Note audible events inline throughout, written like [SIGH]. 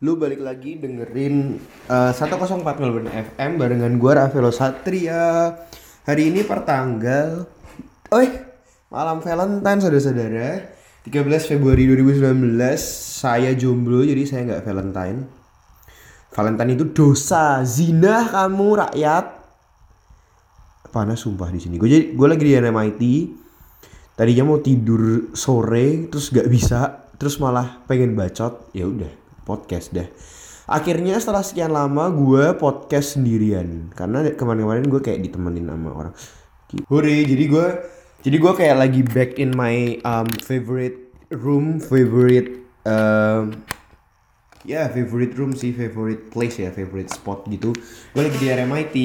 Lu balik lagi dengerin uh, 104 Melbourne FM barengan gua Ravelo Satria. Hari ini pertanggal Oi, malam Valentine saudara-saudara. 13 Februari 2019 saya jomblo jadi saya nggak Valentine. Valentine itu dosa, zina kamu rakyat. Panas sumpah di sini. Gue jadi gue lagi di RMIT. Tadinya mau tidur sore terus gak bisa, terus malah pengen bacot. Ya udah, podcast deh. Akhirnya setelah sekian lama gue podcast sendirian karena kemarin-kemarin gue kayak ditemenin sama orang. Hore, jadi gue jadi gue kayak lagi back in my um, favorite room, favorite um, ya yeah, favorite room sih, favorite place ya, favorite spot gitu. Gue lagi di RMIT.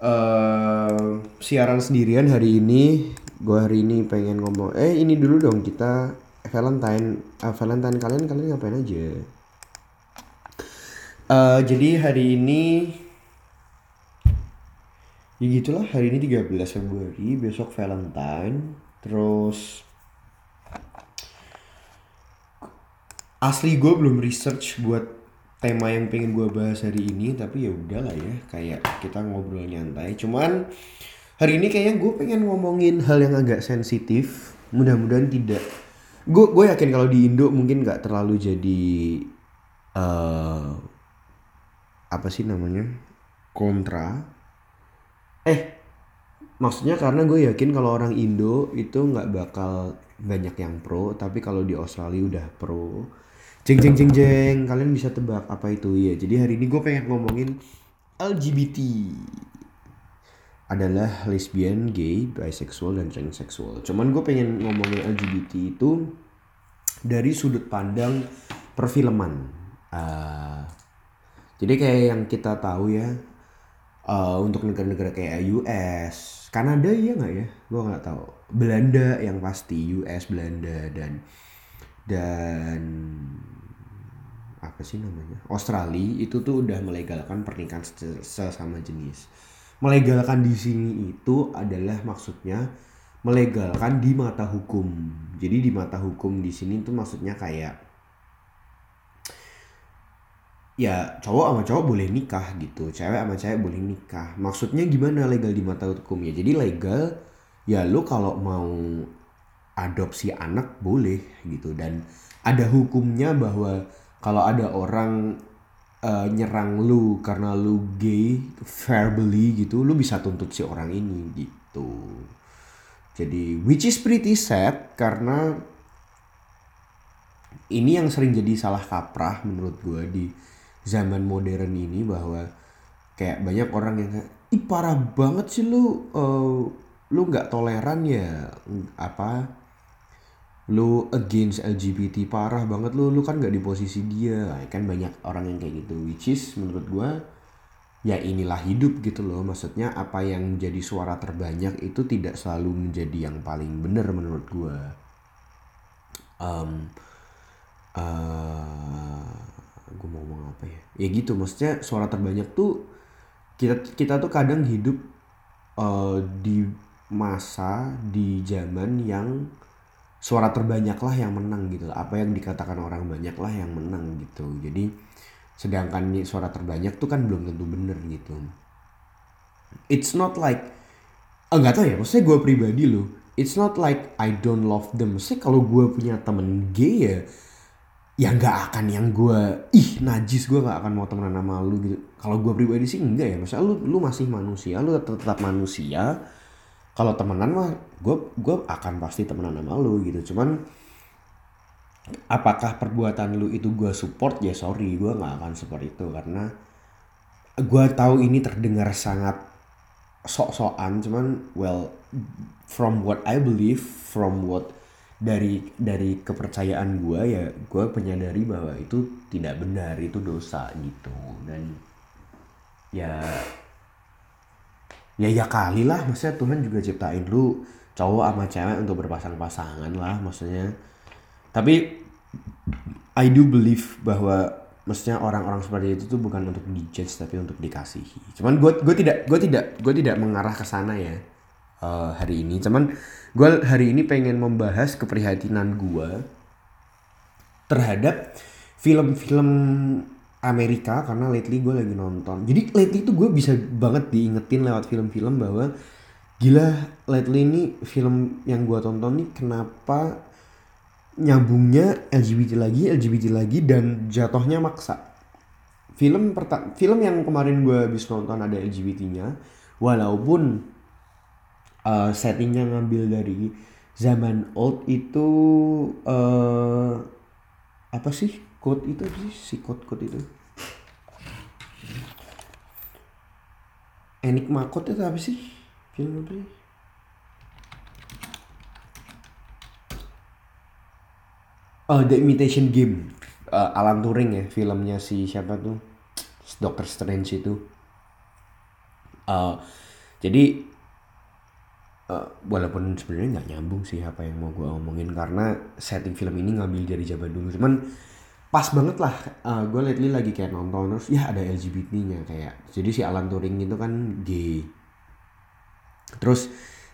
Uh, siaran sendirian hari ini. Gue hari ini pengen ngomong, eh ini dulu dong kita Valentine, uh, Valentine kalian kalian ngapain aja? Uh, jadi hari ini ya gitulah hari ini 13 Februari besok Valentine terus asli gue belum research buat tema yang pengen gue bahas hari ini tapi ya udahlah ya kayak kita ngobrol nyantai cuman hari ini kayaknya gue pengen ngomongin hal yang agak sensitif mudah-mudahan tidak gue gue yakin kalau di Indo mungkin nggak terlalu jadi uh, apa sih namanya kontra. Eh maksudnya karena gue yakin kalau orang Indo itu nggak bakal banyak yang pro tapi kalau di Australia udah pro. Jeng jeng jeng jeng kalian bisa tebak apa itu. Ya jadi hari ini gue pengen ngomongin LGBT adalah lesbian, gay, bisexual, dan transsexual. Cuman gue pengen ngomongin LGBT itu dari sudut pandang perfilman. Uh, jadi kayak yang kita tahu ya uh, untuk negara-negara kayak US, Kanada iya nggak ya? Gue nggak tahu. Belanda yang pasti US, Belanda dan dan apa sih namanya? Australia itu tuh udah melegalkan pernikahan sesama jenis. Melegalkan di sini itu adalah maksudnya melegalkan di mata hukum. Jadi di mata hukum di sini tuh maksudnya kayak ya cowok sama cowok boleh nikah gitu cewek sama cewek boleh nikah. Maksudnya gimana legal di mata hukum? Ya jadi legal ya lu kalau mau adopsi anak boleh gitu. Dan ada hukumnya bahwa kalau ada orang uh, nyerang lu karena lu gay verbally gitu lu bisa tuntut si orang ini gitu. Jadi which is pretty sad karena ini yang sering jadi salah kaprah menurut gue di zaman modern ini bahwa kayak banyak orang yang ih parah banget sih lu uh, lu nggak toleran ya apa lu against LGBT parah banget lu. Lu kan nggak di posisi dia. Kan banyak orang yang kayak gitu. Which is menurut gua ya inilah hidup gitu loh. Maksudnya apa yang jadi suara terbanyak itu tidak selalu menjadi yang paling benar menurut gua. Um, uh, gue mau ngomong apa ya? Ya gitu. Maksudnya suara terbanyak tuh kita kita tuh kadang hidup uh, di masa di zaman yang suara terbanyak lah yang menang gitu. Apa yang dikatakan orang banyak lah yang menang gitu. Jadi sedangkan suara terbanyak tuh kan belum tentu bener gitu. It's not like enggak oh, tahu ya maksudnya gue pribadi loh. It's not like I don't love them. Maksudnya kalau gue punya temen gay ya ya nggak akan yang gue ih najis gue nggak akan mau temenan sama lu gitu. Kalau gue pribadi sih enggak ya. Maksudnya lu lu masih manusia lu tetap, tetap manusia kalau temenan mah gue gue akan pasti temenan sama lu gitu. Cuman apakah perbuatan lu itu gue support? Ya sorry gue nggak akan support itu. Karena gue tahu ini terdengar sangat sok-sokan. Cuman well from what I believe from what dari dari kepercayaan gue ya gue penyadari bahwa itu tidak benar itu dosa gitu. Dan ya ya ya kali lah maksudnya Tuhan juga ciptain lu cowok sama cewek untuk berpasang-pasangan lah maksudnya. Tapi I do believe bahwa maksudnya orang-orang seperti itu tuh bukan untuk dijudge tapi untuk dikasihi. Cuman gue gue tidak gue tidak gue tidak mengarah ke sana ya uh, hari ini. Cuman gue hari ini pengen membahas keprihatinan gue terhadap film-film Amerika karena lately gue lagi nonton. Jadi lately tuh gue bisa banget diingetin lewat film-film bahwa gila lately ini film yang gue tonton nih kenapa nyambungnya LGBT lagi LGBT lagi dan jatuhnya maksa. Film film yang kemarin gue habis nonton ada LGBT-nya walaupun uh, settingnya ngambil dari zaman old itu uh, apa sih code itu apa sih si code code itu Enigma Code itu apa sih film apa sih Oh, The Imitation Game. Uh, Alan Turing ya, filmnya si siapa tuh? Doctor Strange itu. Uh, jadi uh, walaupun sebenarnya nggak nyambung sih apa yang mau gue omongin karena setting film ini ngambil dari zaman dulu. Cuman pas banget lah uh, gue lately lagi kayak nonton terus ya ada LGBT-nya kayak jadi si Alan Turing itu kan gay. Terus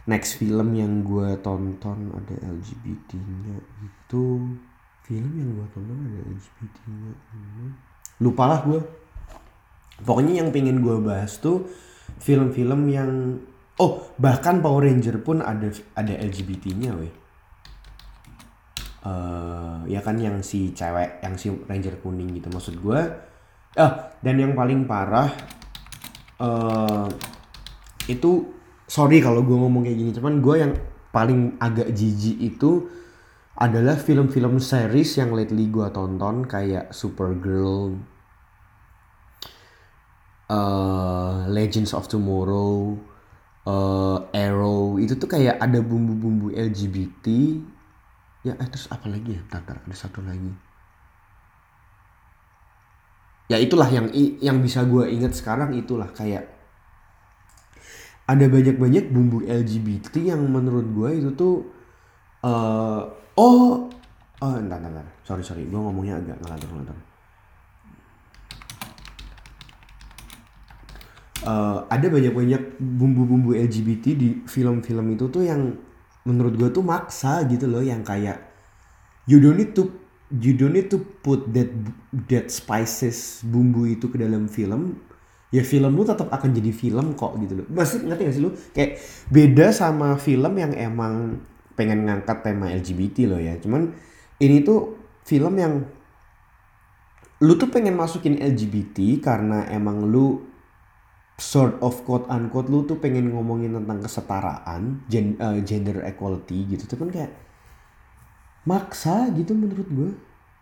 next film yang gue tonton ada LGBT-nya itu film yang gue tonton ada LGBT-nya lupa lah gue pokoknya yang pengen gue bahas tuh film-film yang oh bahkan Power Ranger pun ada ada LGBT-nya weh uh, ya kan yang si cewek yang si ranger kuning gitu maksud gue ah dan yang paling parah uh, itu sorry kalau gue ngomong kayak gini cuman gue yang paling agak jijik itu adalah film-film series yang lately gue tonton kayak Supergirl, uh, Legends of Tomorrow, uh, Arrow itu tuh kayak ada bumbu-bumbu LGBT ya eh, terus apa lagi ya? Tatar ada satu lagi. Ya itulah yang yang bisa gue ingat sekarang itulah kayak ada banyak-banyak bumbu LGBT yang menurut gue itu tuh uh, oh oh entar entar sorry sorry gue ngomongnya agak ngelantur ngelantur. Uh, ada banyak-banyak bumbu-bumbu LGBT di film-film itu tuh yang menurut gue tuh maksa gitu loh yang kayak you don't need to you don't need to put that that spices bumbu itu ke dalam film. Ya film lu tetap akan jadi film kok gitu loh. Maksud ngerti gak sih lu? Kayak beda sama film yang emang pengen ngangkat tema LGBT loh ya. Cuman ini tuh film yang lu tuh pengen masukin LGBT karena emang lu sort of quote unquote lu tuh pengen ngomongin tentang kesetaraan gen, uh, gender equality gitu. Tuh kan kayak maksa gitu menurut gue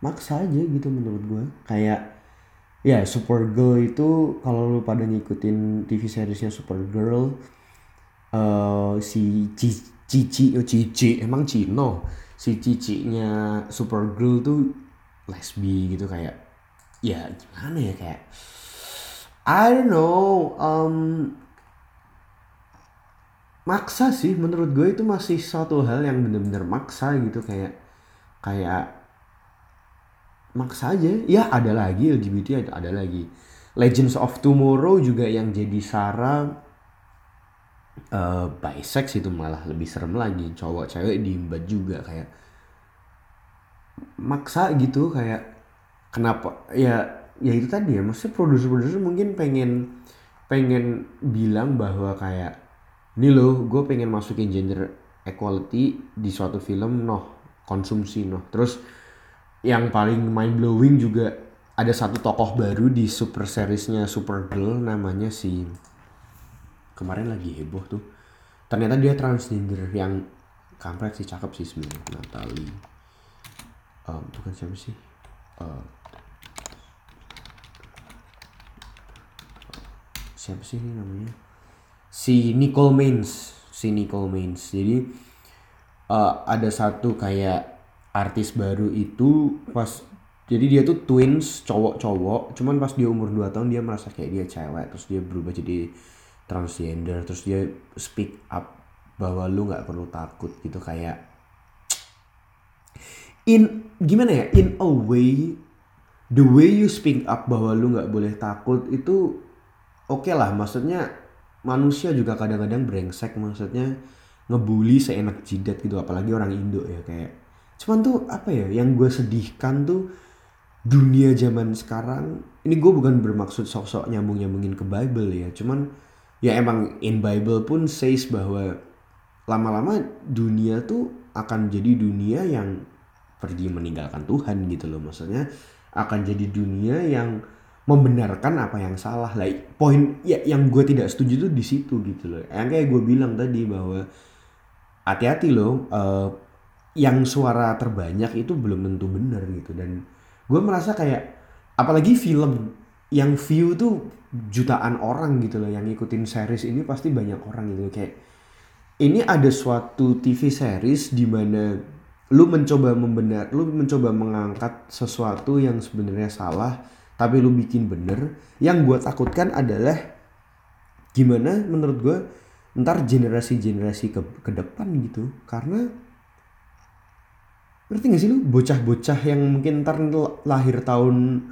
maksa aja gitu menurut gue kayak ya Supergirl itu kalau lu pada ngikutin TV seriesnya Supergirl uh, si Cici oh Cici emang Cino si Cici-nya Supergirl tuh lesbi gitu kayak ya gimana ya kayak I don't know um, maksa sih. Menurut gue itu masih suatu hal yang bener-bener maksa gitu. Kayak kayak maksa aja. Ya ada lagi LGBT ada, ada lagi. Legends of Tomorrow juga yang jadi Sarah uh, bisex itu malah lebih serem lagi. Cowok cewek diimbat juga kayak maksa gitu kayak kenapa ya ya itu tadi ya maksudnya produser-produser mungkin pengen pengen bilang bahwa kayak ini loh gue pengen masukin gender equality di suatu film noh konsumsi noh. Terus yang paling mind blowing juga ada satu tokoh baru di super seriesnya Supergirl namanya si kemarin lagi heboh tuh. Ternyata dia transgender yang kampret sih cakep sih sebenarnya Natalie. Um, bukan siapa sih? Uh, siapa sih ini namanya? Si Nicole Mains si Nicole Mains jadi uh, ada satu kayak artis baru itu pas jadi dia tuh twins cowok-cowok. Cuman pas dia umur 2 tahun dia merasa kayak dia cewek. Terus dia berubah jadi transgender. Terus dia speak up bahwa lu nggak perlu takut gitu kayak in gimana ya? In a way the way you speak up bahwa lu nggak boleh takut itu oke okay lah maksudnya manusia juga kadang-kadang brengsek maksudnya ngebully seenak jidat gitu apalagi orang Indo ya kayak. Cuman tuh apa ya yang gue sedihkan tuh dunia zaman sekarang ini gue bukan bermaksud sok-sok nyambung-nyambungin ke Bible ya cuman ya emang in Bible pun says bahwa lama-lama dunia tuh akan jadi dunia yang pergi meninggalkan Tuhan gitu loh maksudnya akan jadi dunia yang membenarkan apa yang salah. Lah poin ya yang gue tidak setuju tuh di situ gitu loh. Yang kayak gue bilang tadi bahwa hati-hati loh uh, yang suara terbanyak itu belum tentu benar gitu. Dan gue merasa kayak apalagi film yang view tuh jutaan orang gitu loh yang ngikutin series ini pasti banyak orang gitu kayak ini ada suatu TV series di mana lu mencoba membenar lu mencoba mengangkat sesuatu yang sebenarnya salah tapi lu bikin bener yang gue takutkan adalah gimana menurut gue ntar generasi-generasi ke, ke depan gitu karena ngerti gak sih lu? Bocah-bocah yang mungkin ntar lahir tahun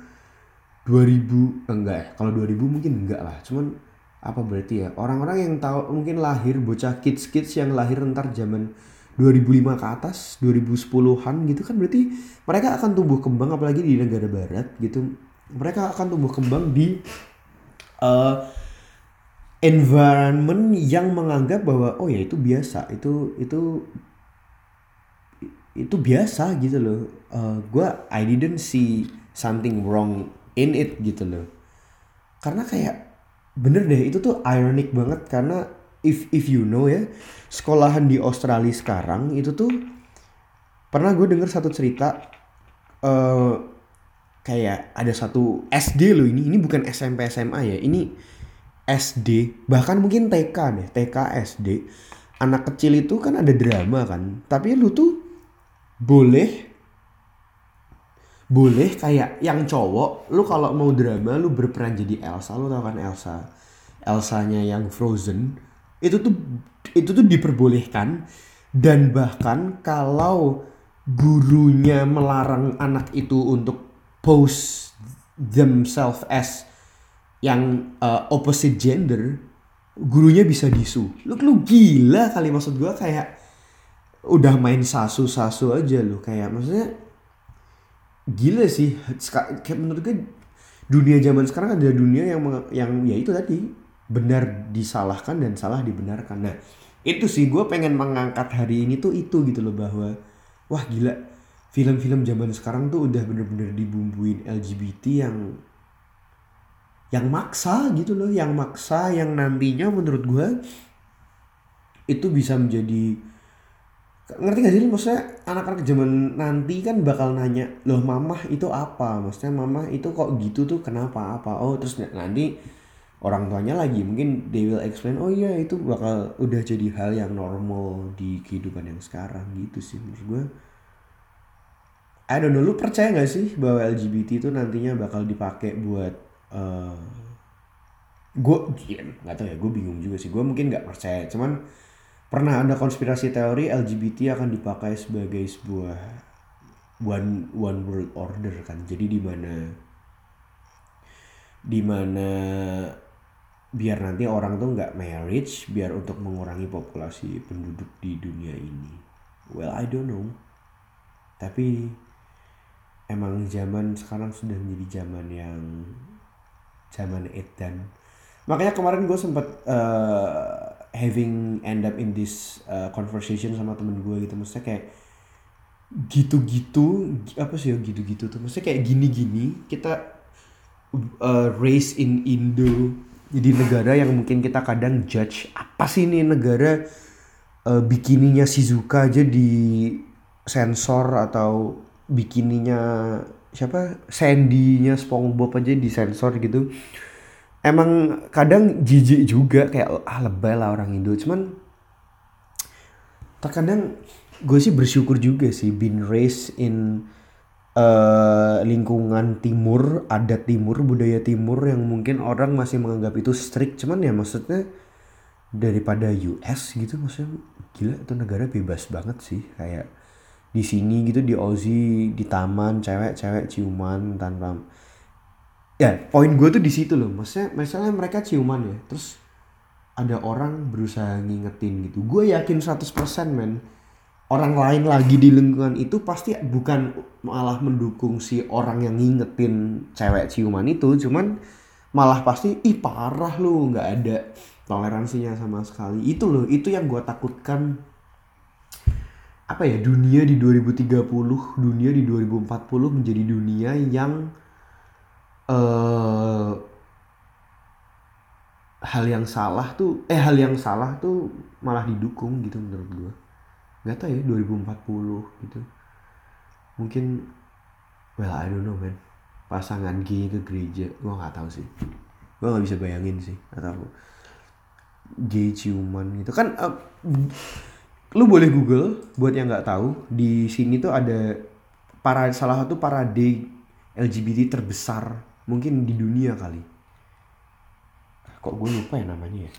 2000 enggak ya kalau 2000 mungkin enggak lah cuman apa berarti ya? Orang-orang yang tahu mungkin lahir bocah kids kids yang lahir ntar zaman 2005 ke atas 2010-an gitu kan berarti mereka akan tumbuh kembang apalagi di negara barat gitu mereka akan tumbuh kembang di uh, environment yang menganggap bahwa oh ya itu biasa itu itu itu biasa gitu loh. Uh, eh, gue I didn't see something wrong in it gitu loh. Karena kayak bener deh itu tuh ironic banget karena if if you know ya sekolahan di Australia sekarang itu tuh pernah gue denger satu cerita uh, kayak ada satu SD loh ini. Ini bukan SMP SMA ya. Ini SD bahkan mungkin TK deh. TK SD anak kecil itu kan ada drama kan. Tapi lu tuh boleh boleh kayak yang cowok lu kalau mau drama lu berperan jadi Elsa. Lu tau kan Elsa? Elsanya yang Frozen. Itu tuh itu tuh diperbolehkan. Dan bahkan kalau gurunya melarang anak itu untuk pose themselves as yang uh, opposite gender gurunya bisa disu. Lu lu gila kali maksud gua kayak udah main sasu-sasu aja lu. Kayak maksudnya gila sih. Kayak menurut gue dunia zaman sekarang ada dunia yang yang ya itu tadi. Benar disalahkan dan salah dibenarkan. Nah itu sih gue pengen mengangkat hari ini tuh itu gitu loh bahwa wah gila film-film zaman sekarang tuh udah bener-bener dibumbuin LGBT yang yang maksa gitu loh yang maksa yang nantinya menurut gue itu bisa menjadi ngerti gak sih maksudnya anak-anak zaman nanti kan bakal nanya loh mamah itu apa? Maksudnya mamah itu kok gitu tuh? Kenapa? Apa? Oh terus nanti orang tuanya lagi mungkin they will explain oh iya itu bakal udah jadi hal yang normal di kehidupan yang sekarang. Gitu sih menurut gue I don't know lu percaya gak sih bahwa LGBT itu nantinya bakal dipakai buat uh, gue iya, nggak tahu ya gue bingung juga sih. Gue mungkin nggak percaya. Cuman pernah ada konspirasi teori LGBT akan dipakai sebagai sebuah one one world order kan. Jadi di mana di mana biar nanti orang tuh nggak marriage biar untuk mengurangi populasi penduduk di dunia ini. Well I don't know. Tapi emang zaman sekarang sudah menjadi zaman yang zaman edan makanya kemarin gue sempat uh, having end up in this uh, conversation sama temen gue gitu. Maksudnya kayak gitu-gitu apa sih ya gitu-gitu tuh? Maksudnya kayak gini-gini kita uh, race in Indo. Jadi negara yang mungkin kita kadang judge apa sih ini negara? Uh, bikininya Shizuka aja di sensor atau bikininya siapa? Sandy-nya SpongeBob aja di sensor gitu. Emang kadang jijik juga kayak ah lebay lah orang Indo. Cuman terkadang gue sih bersyukur juga sih been raised in uh, lingkungan timur adat timur budaya timur yang mungkin orang masih menganggap itu strict. Cuman ya maksudnya daripada US gitu maksudnya gila itu negara bebas banget sih kayak di sini gitu di Aussie di taman cewek-cewek ciuman tanpa ya poin gue tuh di situ loh maksudnya misalnya mereka ciuman ya terus ada orang berusaha ngingetin gitu. Gue yakin 100% men orang lain lagi di lingkungan itu pasti bukan malah mendukung si orang yang ngingetin cewek ciuman itu cuman malah pasti ih parah lu nggak ada toleransinya sama sekali. Itu loh itu yang gue takutkan apa ya dunia di 2030 dunia di 2040 menjadi dunia yang uh, hal yang salah tuh eh hal yang salah tuh malah didukung gitu menurut gue nggak tahu ya 2040 gitu. Mungkin well I don't know man. Pasangan gay ke gereja gue nggak tahu sih. Gue nggak bisa bayangin sih atau gay ciuman gitu. Kan uh, lu boleh google buat yang nggak tahu di sini tuh ada para salah satu parade LGBT terbesar mungkin di dunia kali. Kok gue lupa ya namanya ya?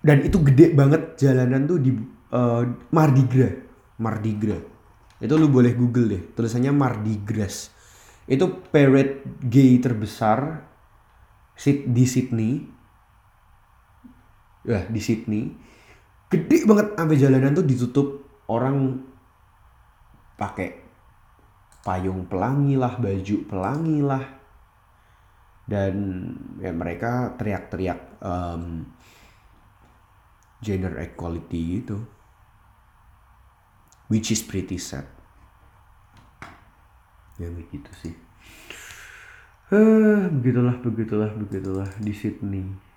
Dan itu gede banget jalanan tuh di uh, Mardi Gras Mardi Gras itu lu boleh google deh tulisannya Mardi Gras itu parade gay terbesar di Sydney ya di Sydney. Gede banget sampai jalanan tuh ditutup. Orang pakai payung pelangi lah baju pelangi lah. Dan ya mereka teriak-teriak um, gender equality gitu. Which is pretty sad. Ya begitu sih. Uh, begitulah begitulah begitulah di Sydney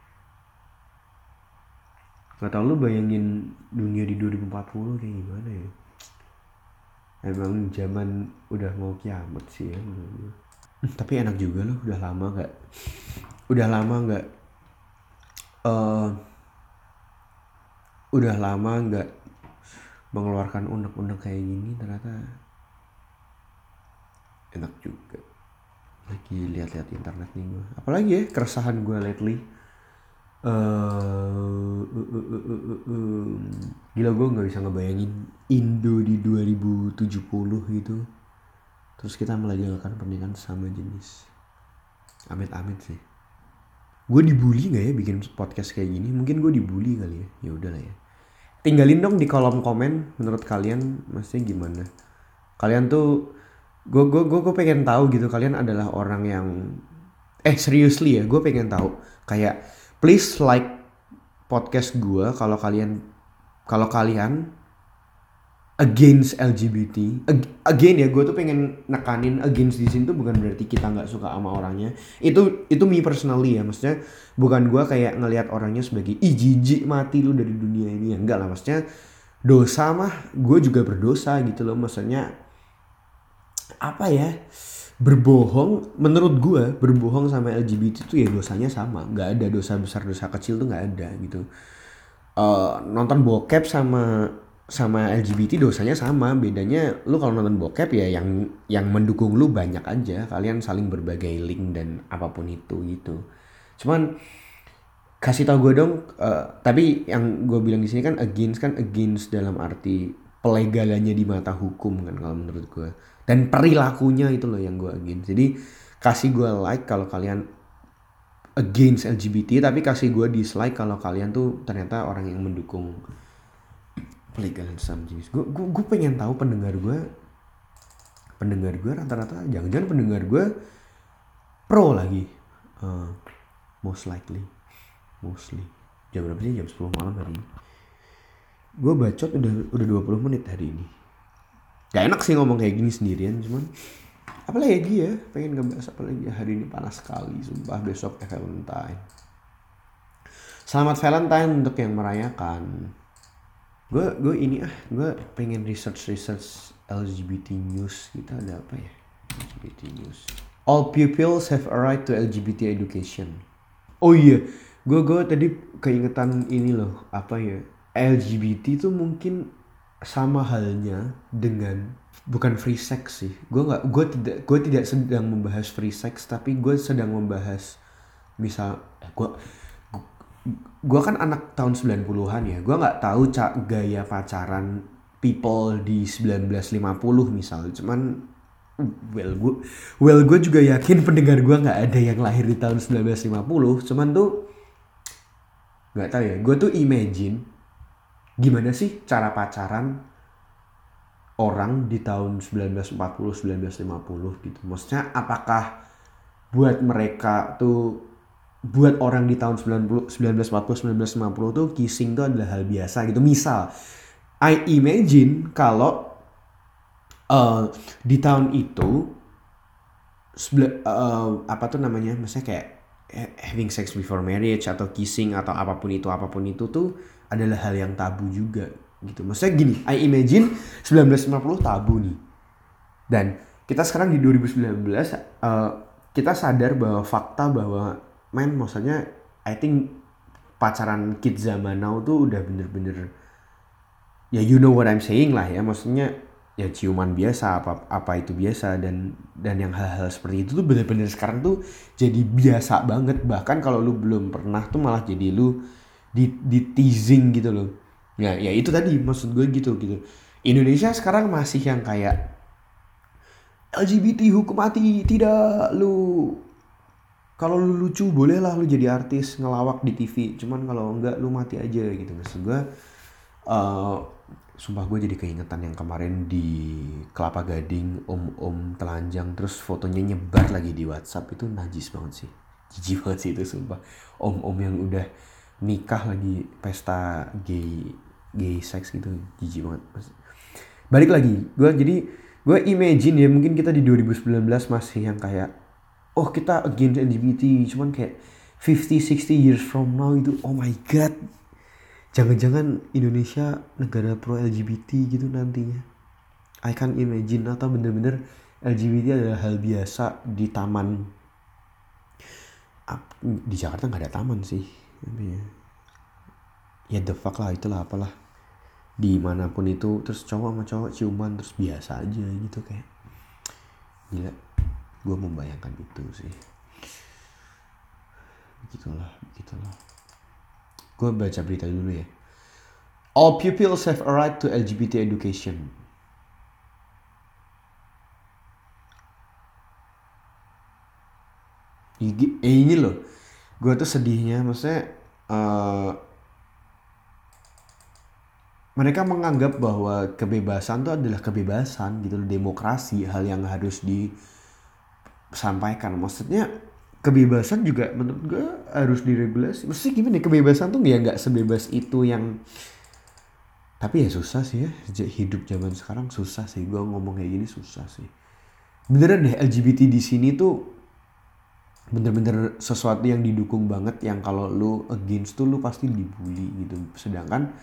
Gak tau lu bayangin dunia di 2040 kayak gimana ya? Emang zaman udah mau kiamat sih ya Tapi enak juga loh udah lama gak Udah lama gak uh, udah lama nggak mengeluarkan unek-unek kayak gini ternyata enak juga. Lagi lihat-lihat internet nih gue apalagi ya keresahan gue lately uh, uh, uh, uh, uh, uh, gila gue nggak bisa ngebayangin Indo di 2070 gitu. Terus kita melegalkan pernikahan sama jenis. Amit-amit sih. Gue dibully nggak ya bikin podcast kayak gini? Mungkin gue dibully kali ya. Ya udahlah ya. Tinggalin dong di kolom komen menurut kalian maksudnya gimana? Kalian tuh gue gue gue gue pengen tahu gitu kalian adalah orang yang eh seriously ya gue pengen tahu. Kayak please like podcast gue kalau kalian kalau kalian against LGBT again ya gue tuh pengen nekanin against di sini tuh bukan berarti kita nggak suka sama orangnya. Itu itu me personally ya maksudnya bukan gue kayak ngelihat orangnya sebagai ijiji mati lu dari dunia ini. Ya enggak lah maksudnya dosa mah gue juga berdosa gitu loh maksudnya apa ya berbohong menurut gue berbohong sama LGBT itu ya dosanya sama. Nggak ada dosa besar dosa kecil tuh nggak ada gitu. Uh, nonton bokep sama sama LGBT dosanya sama. Bedanya lu kalau nonton bokep ya yang yang mendukung lu banyak aja. Kalian saling berbagai link dan apa pun itu gitu. Cuman kasih tau gue dong uh, tapi yang gue bilang di sini kan against kan against dalam arti pelegalannya di mata hukum kan kalau menurut gue dan perilakunya itu loh yang gue against. Jadi kasih gue like kalau kalian against LGBT tapi kasih gue dislike kalau kalian tuh ternyata orang yang mendukung pelegalan saham jenis. Gue gue pengen tahu pendengar gue pendengar gue rata-rata jangan-jangan pendengar gue pro lagi. Uh, most likely mostly. Jam berapa sih? Jam 10 malam hari ini. Gue bacot udah udah 20 menit hari ini gak enak sih ngomong kayak gini sendirian cuman apalagi ya pengen ngebahas apa lagi ya hari ini panas sekali sumpah besok Valentine. Selamat Valentine untuk yang merayakan. Gue gue ini ah gue pengen research research LGBT news kita ada apa ya? LGBT news. All pupils have a right to LGBT education. Oh iya gue gue tadi keingetan ini loh apa ya? LGBT itu mungkin sama halnya dengan bukan free sex sih. Gue nggak gue tidak gue tidak sedang membahas free sex tapi gue sedang membahas misal eh, gue gue kan anak tahun 90-an ya. Gue nggak tahu cak gaya pacaran people di 1950 misal. Cuman well gue well gue juga yakin [LAUGHS] pendengar gue nggak ada yang lahir di tahun 1950 cuman tuh nggak tahu ya. Gue tuh imagine gimana sih cara pacaran orang di tahun 1940 1950 gitu? Maksudnya apakah buat mereka tuh buat orang di tahun 90 1940 1950 tuh kissing tuh adalah hal biasa gitu. Misal I imagine kalau uh, di tahun itu uh, apa tuh namanya? Maksudnya kayak having sex before marriage atau kissing atau apa pun itu apa pun itu tuh adalah hal yang tabu juga gitu. Maksudnya gini, I imagine 1950 tabu nih. Dan kita sekarang di 2019 uh, kita sadar bahwa fakta bahwa men maksudnya I think pacaran kids zaman now tuh udah bener-bener ya you know what I'm saying lah ya maksudnya ya ciuman biasa apa apa itu biasa dan dan yang hal-hal seperti itu tuh bener-bener sekarang tuh jadi biasa banget bahkan kalau lu belum pernah tuh malah jadi lu di di teasing gitu loh. Ya ya itu tadi maksud gue gitu gitu. Indonesia sekarang masih yang kayak LGBT hukum mati tidak lu kalau lu lucu boleh lah lu jadi artis ngelawak di TV cuman kalau enggak lu mati aja gitu. Maksud gue uh, sumpah gue jadi keingetan yang kemarin di Kelapa Gading om-om telanjang terus fotonya nyebar lagi di WhatsApp. Itu najis banget sih. Jijik banget sih itu sumpah. Om-om yang udah nikah lagi pesta gay gay sex gitu jijik banget. Balik lagi gue jadi gue imagine ya mungkin kita di 2019 masih yang kayak oh kita against LGBT cuman kayak 50 60 years from now itu oh my god. Jangan-jangan Indonesia negara pro LGBT gitu nantinya. I can imagine atau bener-bener LGBT adalah hal biasa di taman. Di Jakarta nggak ada taman sih ya the fuck lah itulah apalah. Di mana pun itu terus cowok sama cowok ciuman terus biasa aja gitu kayak. Gila gue membayangkan itu sih. Begitulah begitulah. Gue baca berita dulu ya. All pupils have a right to LGBT education. Eh, ini loh, gue tuh sedihnya, maksudnya uh, mereka menganggap bahwa kebebasan tuh adalah kebebasan gitu, demokrasi, hal yang harus disampaikan. Maksudnya kebebasan juga menurut gue harus diregulasi. Mesti gimana ya, kebebasan tuh ya nggak sebebas itu yang tapi ya susah sih ya hidup zaman sekarang susah sih gue ngomong kayak gini susah sih beneran deh LGBT di sini tuh bener-bener sesuatu yang didukung banget yang kalau lu against tuh lu pasti dibully gitu. Sedangkan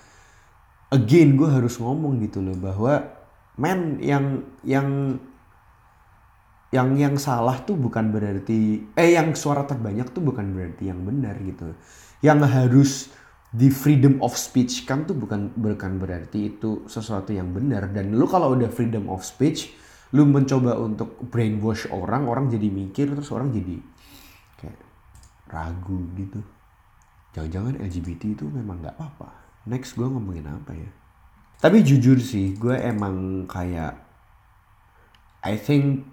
again gue harus ngomong gitu loh bahwa men yang yang yang yang salah tuh bukan berarti eh yang suara terbanyak tuh bukan berarti yang benar gitu. Yang harus di freedom of speech kan tuh bukan bukan berarti itu sesuatu yang benar. Dan lu kalau udah freedom of speech lu mencoba untuk brainwash orang orang jadi mikir terus orang jadi ragu gitu. Jangan-jangan LGBT itu memang nggak apa-apa. Next gue ngomongin apa ya? Tapi jujur sih gue emang kayak I think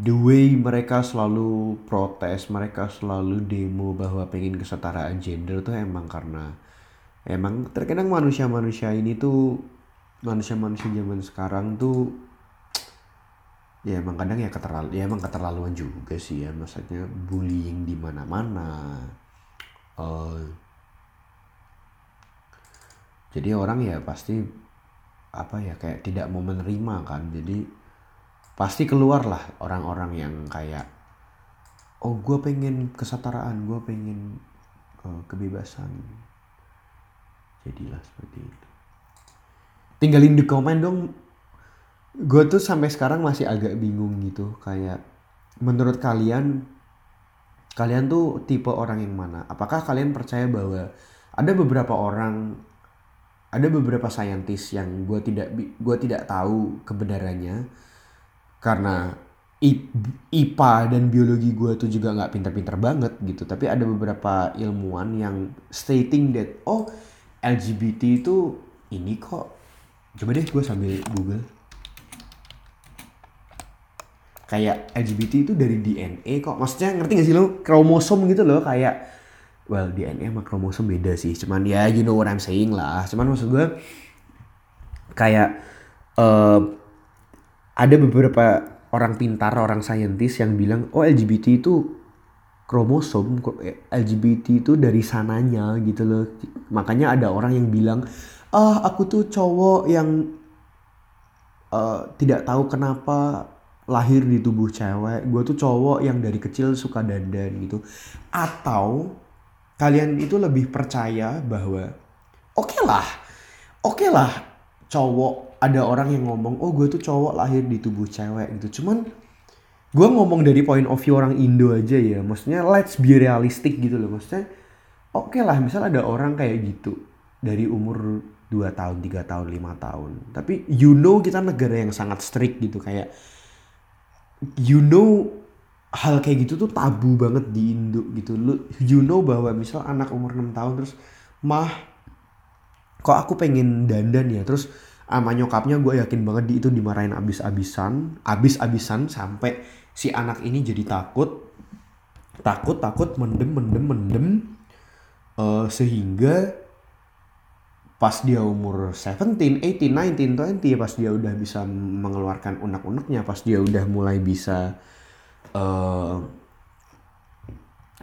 the way mereka selalu protes, mereka selalu demo bahwa pengen kesetaraan gender tuh emang karena emang terkadang manusia-manusia ini tuh manusia-manusia zaman sekarang tuh ya emang kadang ya keterlaluan ya emang keterlaluan juga sih ya maksudnya bullying di mana-mana. Uh, jadi orang ya pasti apa ya kayak tidak mau menerima kan jadi pasti keluar lah orang-orang yang kayak oh gue pengen kesetaraan gue pengen uh, kebebasan. Jadilah seperti itu. Tinggalin di komen dong gue tuh sampai sekarang masih agak bingung gitu kayak menurut kalian kalian tuh tipe orang yang mana? Apakah kalian percaya bahwa ada beberapa orang ada beberapa saintis yang gue tidak gue tidak tahu kebenarannya? Karena IPA dan biologi gue tuh juga nggak pinter-pinter banget gitu tapi ada beberapa ilmuwan yang stating that oh LGBT itu ini kok. Coba deh gue sambil google kayak LGBT itu dari DNA kok. Maksudnya ngerti gak sih lo kromosom gitu loh kayak well DNA sama kromosom beda sih. Cuman ya you know what I'm saying lah. Cuman maksud gue kayak uh, ada beberapa orang pintar orang saintis yang bilang oh LGBT itu kromosom LGBT itu dari sananya gitu loh. Makanya ada orang yang bilang ah aku tuh cowok yang uh, tidak tahu kenapa lahir di tubuh cewek gue tuh cowok yang dari kecil suka dandan gitu atau kalian itu lebih percaya bahwa oke okay lah oke okay lah cowok ada orang yang ngomong oh gue tuh cowok lahir di tubuh cewek gitu cuman gue ngomong dari point of view orang Indo aja ya maksudnya let's be realistic gitu loh maksudnya oke okay lah misal ada orang kayak gitu dari umur 2 tahun, 3 tahun, 5 tahun. Tapi you know kita negara yang sangat strict gitu kayak you know hal kayak gitu tuh tabu banget di Indo gitu. Lu you know bahwa misal anak umur 6 tahun terus mah kok aku pengen dandan ya terus sama nyokapnya gue yakin banget di itu dimarahin abis-abisan abis-abisan sampai si anak ini jadi takut takut takut mendem mendem mendem uh, sehingga pas dia umur 17, 18, 19, 20 pas dia udah bisa mengeluarkan unek-uneknya, pas dia udah mulai bisa uh,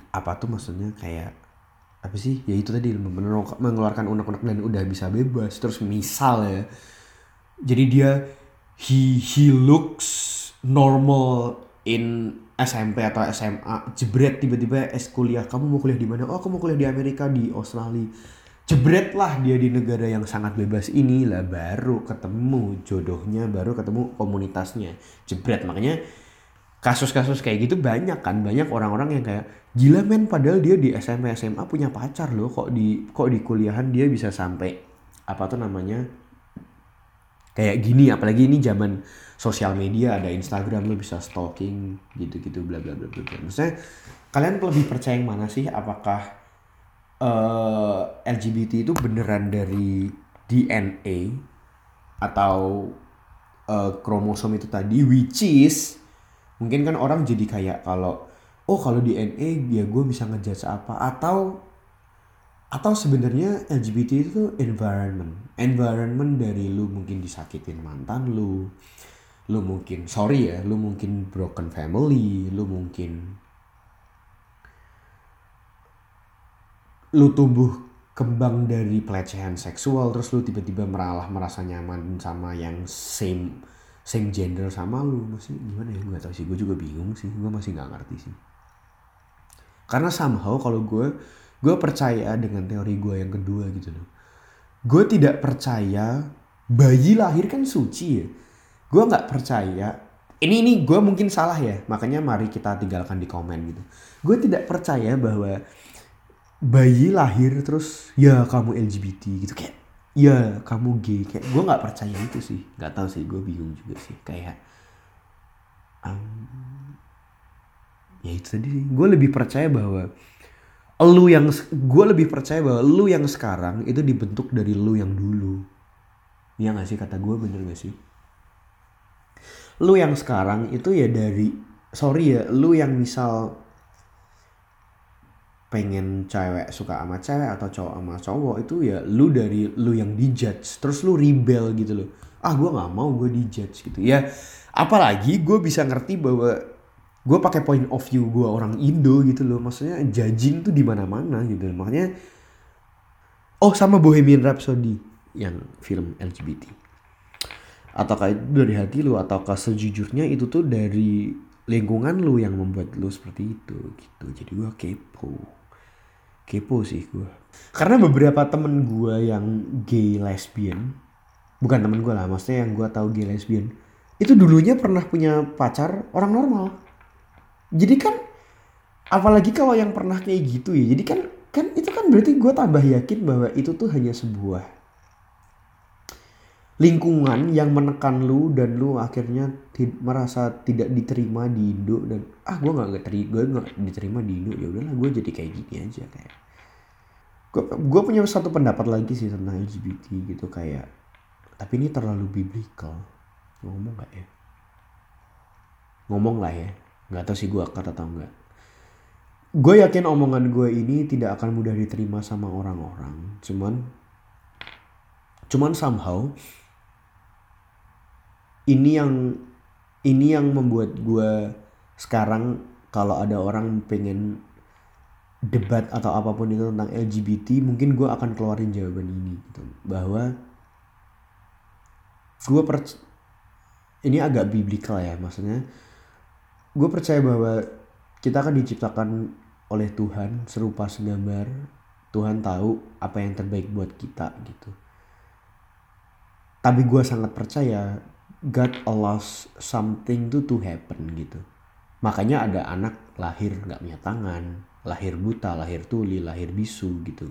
apa tuh maksudnya kayak apa sih? Ya itu tadi mengeluarkan unek-unek dan udah bisa bebas. Terus misal ya jadi dia he he looks normal in SMP atau SMA jebret tiba-tiba es kuliah kamu mau kuliah di mana? Oh aku mau kuliah di Amerika di Australia jebret lah dia di negara yang sangat bebas. Ini lah baru ketemu jodohnya baru ketemu komunitasnya. Jebret. Makanya kasus-kasus kayak gitu banyak kan. Banyak orang-orang yang kayak gila men padahal dia di SMP SMA punya pacar loh. Kok di kok di kuliahan dia bisa sampai apa tuh namanya kayak gini. Apalagi ini zaman sosial media ada Instagram lo bisa stalking gitu-gitu bla bla bla bla. Maksudnya kalian lebih percaya yang mana sih? Apakah eh, LGBT itu beneran dari DNA atau uh, kromosom itu tadi which is mungkin kan orang jadi kayak kalau oh kalau DNA ya gue bisa ngejudge apa. Atau atau sebenarnya LGBT itu environment. Environment dari lu mungkin disakitin mantan lu lu mungkin sorry ya lu mungkin broken family lu mungkin lu tumbuh kembang dari pelecehan seksual terus lu tiba-tiba meralah merasa nyaman sama yang same same gender sama lu masih gimana ya? Gue tau sih gue juga bingung sih gue masih nggak ngerti sih. Karena somehow kalau gue gue percaya dengan teori gue yang kedua gitu loh. Gue tidak percaya bayi lahir kan suci ya. Gue nggak percaya ini ini gue mungkin salah ya makanya mari kita tinggalkan di komen gitu. Gue tidak percaya bahwa bayi lahir terus ya kamu LGBT gitu. Kayak ya kamu gay. Kayak gue nggak percaya itu sih. Nggak tahu sih gue bingung juga sih. Kayak um, ya itu tadi gue lebih percaya bahwa lu yang gue lebih percaya bahwa lu yang sekarang itu dibentuk dari lu yang dulu. Ya gak sih kata gue bener gak sih? Lu yang sekarang itu ya dari sorry ya lu yang misal pengen cewek suka sama cewek atau cowok sama cowok itu ya lu dari lu yang dijudge. Terus lu rebel gitu loh. Ah gue nggak mau gue dijudge gitu. Ya apalagi gue bisa ngerti bahwa gue pakai point of view gue orang Indo gitu loh. Maksudnya judging tuh di mana mana gitu loh. makanya oh sama Bohemian Rhapsody yang film LGBT ataukah itu dari hati lu ataukah sejujurnya itu tuh dari lingkungan lu yang membuat lu seperti itu gitu. Jadi gue kepo kepo sih gue karena beberapa temen gue yang gay lesbian bukan temen gue lah maksudnya yang gue tahu gay lesbian itu dulunya pernah punya pacar orang normal. Jadi kan apalagi kalau yang pernah kayak gitu ya jadi kan kan itu kan berarti gue tambah yakin bahwa itu tuh hanya sebuah lingkungan yang menekan lu dan lu akhirnya merasa tidak diterima di Indo dan ah gue nggak gue nggak diterima di Indo. Ya udahlah gue jadi kayak gini aja kayak gue punya satu pendapat lagi sih tentang LGBT gitu kayak tapi ini terlalu biblical. Ngomong gak ya? Ngomong lah ya. Nggak tahu sih gue kata tau nggak. Gue yakin omongan gue ini tidak akan mudah diterima sama orang-orang cuman cuman somehow ini yang ini yang membuat gue sekarang kalau ada orang pengen debat atau apa pun itu tentang LGBT mungkin gue akan keluarin jawaban ini gitu. Bahwa gue per ini agak biblikal ya maksudnya. Gue percaya bahwa kita akan diciptakan oleh Tuhan serupa segambar. Tuhan tahu apa yang terbaik buat kita gitu. Tapi gue sangat percaya God allows something to to happen gitu. Makanya ada anak lahir nggak punya tangan lahir buta lahir tuli lahir bisu gitu.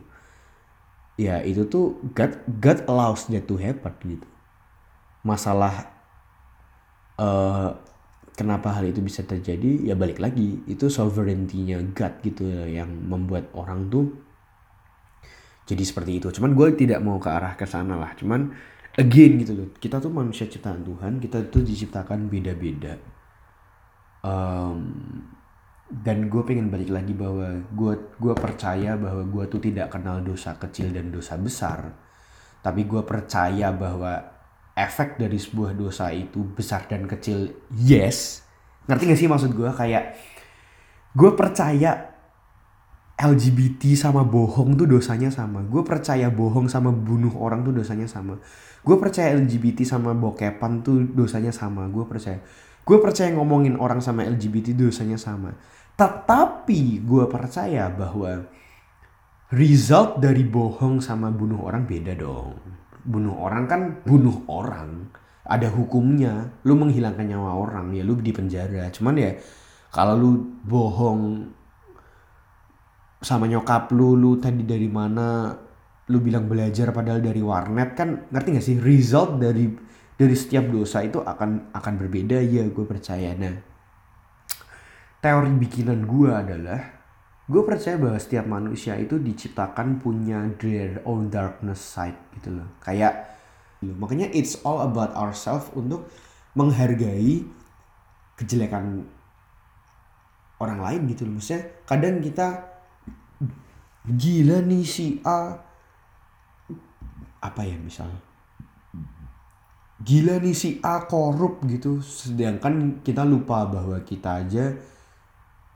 Ya itu tuh God God allows that to happen gitu. Masalah uh, kenapa hal itu bisa terjadi ya balik lagi itu sovereignty-nya God gitu ya, yang membuat orang tuh jadi seperti itu. Cuman gue tidak mau ke arah ke sana lah. Cuman again gitu loh kita tuh manusia ciptaan Tuhan kita tuh diciptakan beda-beda. Um, dan gue pengen balik lagi bahwa gue gue percaya bahwa gue tuh tidak kenal dosa kecil dan dosa besar tapi gue percaya bahwa efek dari sebuah dosa itu besar dan kecil yes. Ngerti gak sih maksud gue kayak gue percaya LGBT sama bohong tuh dosanya sama. Gue percaya bohong sama bunuh orang tuh dosanya sama. Gue percaya LGBT sama bokepan tuh dosanya sama gue percaya. Gue percaya ngomongin orang sama LGBT dosanya sama. Tetapi gue percaya bahwa result dari bohong sama bunuh orang beda dong. Bunuh orang kan bunuh orang ada hukumnya. Lu menghilangkan nyawa orang ya lu di penjara. Cuman ya kalau lu bohong sama nyokap lu lu tadi dari mana? Lu bilang belajar padahal dari warnet kan ngerti gak sih? Result dari dari setiap dosa itu akan akan berbeda. Ya gue percaya. Nah teori bikinan gue adalah gue percaya bahwa setiap manusia itu diciptakan punya their own darkness side gitu loh. Kayak makanya it's all about ourselves untuk menghargai kejelekan orang lain gitu loh. Maksudnya kadang kita gila nih si A. Apa ya misal? Gila nih si A korup gitu. Sedangkan kita lupa bahwa kita aja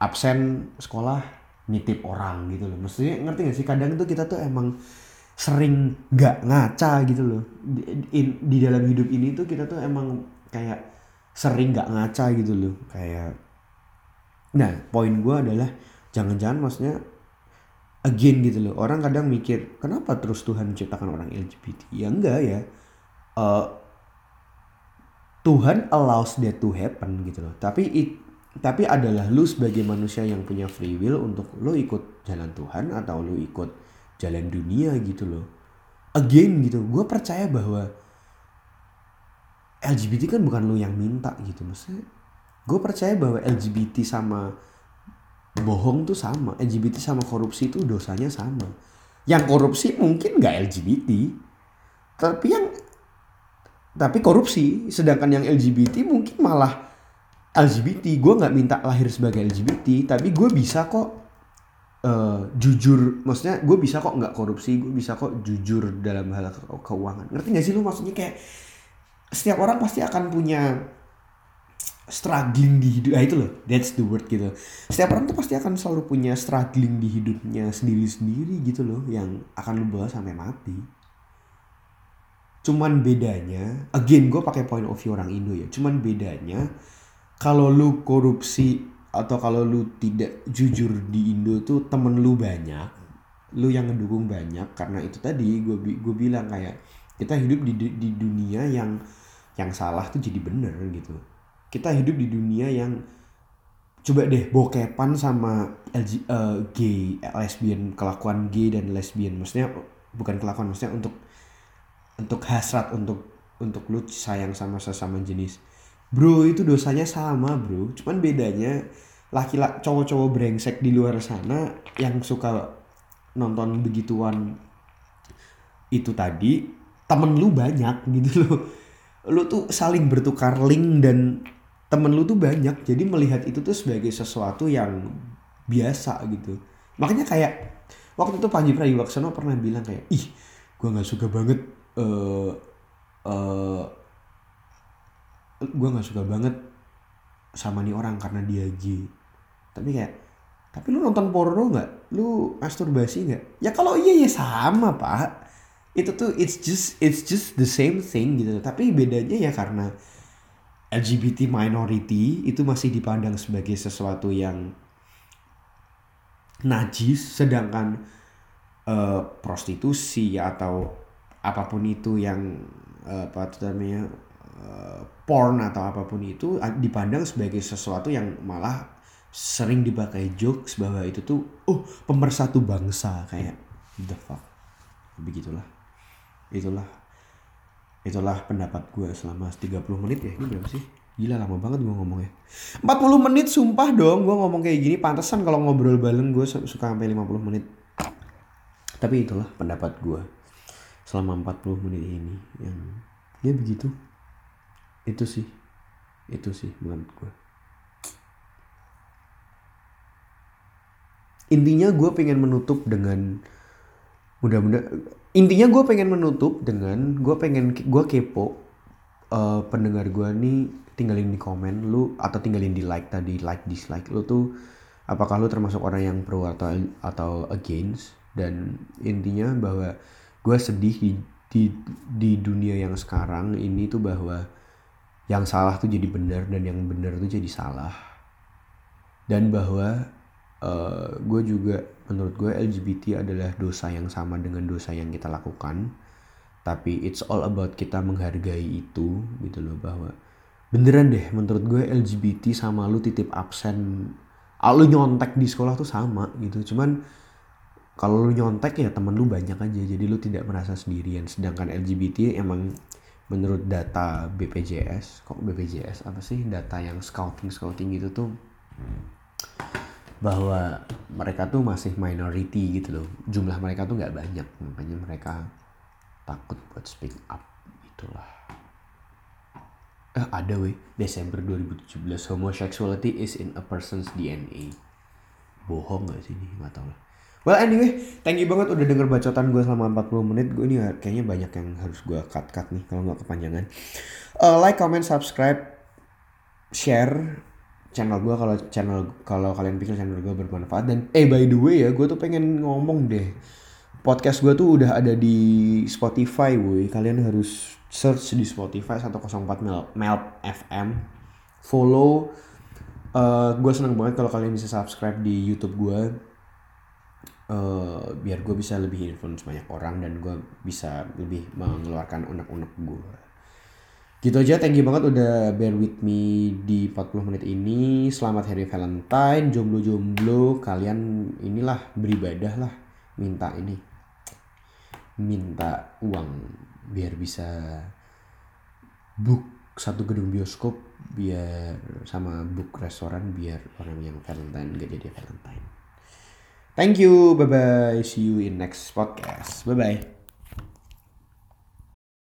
absen sekolah nitip orang gitu loh. Maksudnya ngerti gak sih? Kadang tuh kita tuh emang sering nggak ngaca gitu loh. Di, in, di dalam hidup ini tuh kita tuh emang kayak sering nggak ngaca gitu loh. Kayak nah poin gue adalah jangan-jangan maksudnya again gitu loh orang kadang mikir kenapa terus Tuhan menciptakan orang LGBT ya enggak ya. Uh, Tuhan allows that to happen gitu loh. Tapi it, tapi adalah lu sebagai manusia yang punya free will untuk lu ikut jalan Tuhan atau lu ikut jalan dunia gitu loh. Again gitu gue percaya bahwa LGBT kan bukan lu yang minta gitu. Maksudnya gue percaya bahwa LGBT sama bohong tuh sama LGBT sama korupsi itu dosanya sama. Yang korupsi mungkin gak LGBT tapi yang tapi korupsi. Sedangkan yang LGBT mungkin malah LGBT gue nggak minta lahir sebagai LGBT tapi gue bisa kok uh, jujur. Maksudnya gue bisa kok nggak korupsi gue bisa kok jujur dalam hal ke keuangan. Ngerti gak sih lu? Maksudnya kayak setiap orang pasti akan punya struggling di hidup ah itu loh that's the word gitu. Setiap orang tuh pasti akan selalu punya struggling di hidupnya sendiri-sendiri gitu loh yang akan lu bawa sampai mati. Cuman bedanya again gue pakai point of view orang Indo ya cuman bedanya kalau lu korupsi atau kalau lu tidak jujur di Indo tuh temen lu banyak lu yang ngedukung banyak karena itu tadi gue gue bilang kayak kita hidup di di dunia yang yang salah tuh jadi bener gitu kita hidup di dunia yang coba deh bokepan sama LG, uh, gay lesbian kelakuan gay dan lesbian. Maksudnya bukan kelakuan maksudnya untuk untuk hasrat untuk untuk lu sayang sama sesama jenis. Bro itu dosanya sama bro. Cuman bedanya laki-laki cowok-cowok brengsek di luar sana yang suka nonton begituan itu tadi temen lu banyak gitu loh. Lu tuh saling bertukar link dan temen lu tuh banyak jadi melihat itu tuh sebagai sesuatu yang biasa gitu. Makanya kayak waktu itu Panji Pragiwaksono pernah bilang kayak ih gue nggak suka banget uh, uh, gue nggak suka banget sama nih orang karena dia G. Tapi kayak tapi lu nonton porno nggak? Lu masturbasi nggak? Ya kalau iya ya sama pak. Itu tuh it's just it's just the same thing gitu. Tapi bedanya ya karena LGBT minority itu masih dipandang sebagai sesuatu yang najis sedangkan uh, prostitusi atau apa pun itu yang uh, apa namanya uh, porn atau apa pun itu dipandang sebagai sesuatu yang malah sering dipakai jokes bahwa itu tuh oh pemersatu bangsa kayak the fuck. Begitulah. Itulah itulah pendapat gue selama 30 menit ya. Ini berapa sih? Gila lama banget gue ngomongnya 40 menit sumpah dong gue ngomong kayak gini pantesan kalau ngobrol bareng gue suka sampai 50 menit. Tapi itulah pendapat gue selama 40 menit ini yang ya begitu. Itu sih. Itu sih menurut gue intinya gue pengen menutup dengan mudah-mudahan intinya gue pengen menutup dengan gue pengen gue kepo uh, pendengar gue nih tinggalin di komen lu atau tinggalin di like tadi like dislike. Lu tuh apakah lu termasuk orang yang pro atau atau against? Dan intinya bahwa gue sedih di, di di dunia yang sekarang ini tuh bahwa yang salah tuh jadi benar dan yang benar tuh jadi salah. Dan bahwa uh, eh, gue juga menurut gue LGBT adalah dosa yang sama dengan dosa yang kita lakukan. Tapi it's all about kita menghargai itu gitu loh bahwa beneran deh menurut gue LGBT sama lu titip absen ah, lu nyontek di sekolah tuh sama gitu. Cuman kalau lu nyontek ya temen lu banyak aja jadi lu tidak merasa sendirian. Sedangkan LGBT emang menurut data BPJS kok BPJS apa sih data yang scouting scouting gitu tuh bahwa mereka tuh masih minority gitu loh. Jumlah mereka tuh nggak banyak. Makanya mereka takut buat speak up itulah. Eh ada weh. Desember 2017 homosexuality is in a person's DNA bohong gak sih ini? Nggak tahu lah. Well anyway, thank you banget udah denger bacotan gue selama 40 menit. Gue ini kayaknya banyak yang harus gue cut-cut nih kalau nggak kepanjangan. Uh, like, comment, subscribe, share channel gue kalau channel kalau kalian pikir channel gue bermanfaat dan eh by the way ya gue tuh pengen ngomong deh. Podcast gue tuh udah ada di Spotify woi. Kalian harus search di Spotify 104 Mel Melp FM follow uh, gue seneng banget kalau kalian bisa subscribe di YouTube gue uh, biar gue bisa lebih influence banyak orang dan gue bisa lebih mengeluarkan unek-unek gue Gitu aja, thank you banget udah bear with me di 40 menit ini. Selamat Hari Valentine, jomblo-jomblo, kalian inilah beribadah lah, minta ini. Minta uang biar bisa book satu gedung bioskop biar sama book restoran biar orang yang Valentine gak jadi Valentine. Thank you, bye bye. See you in next podcast. Bye bye.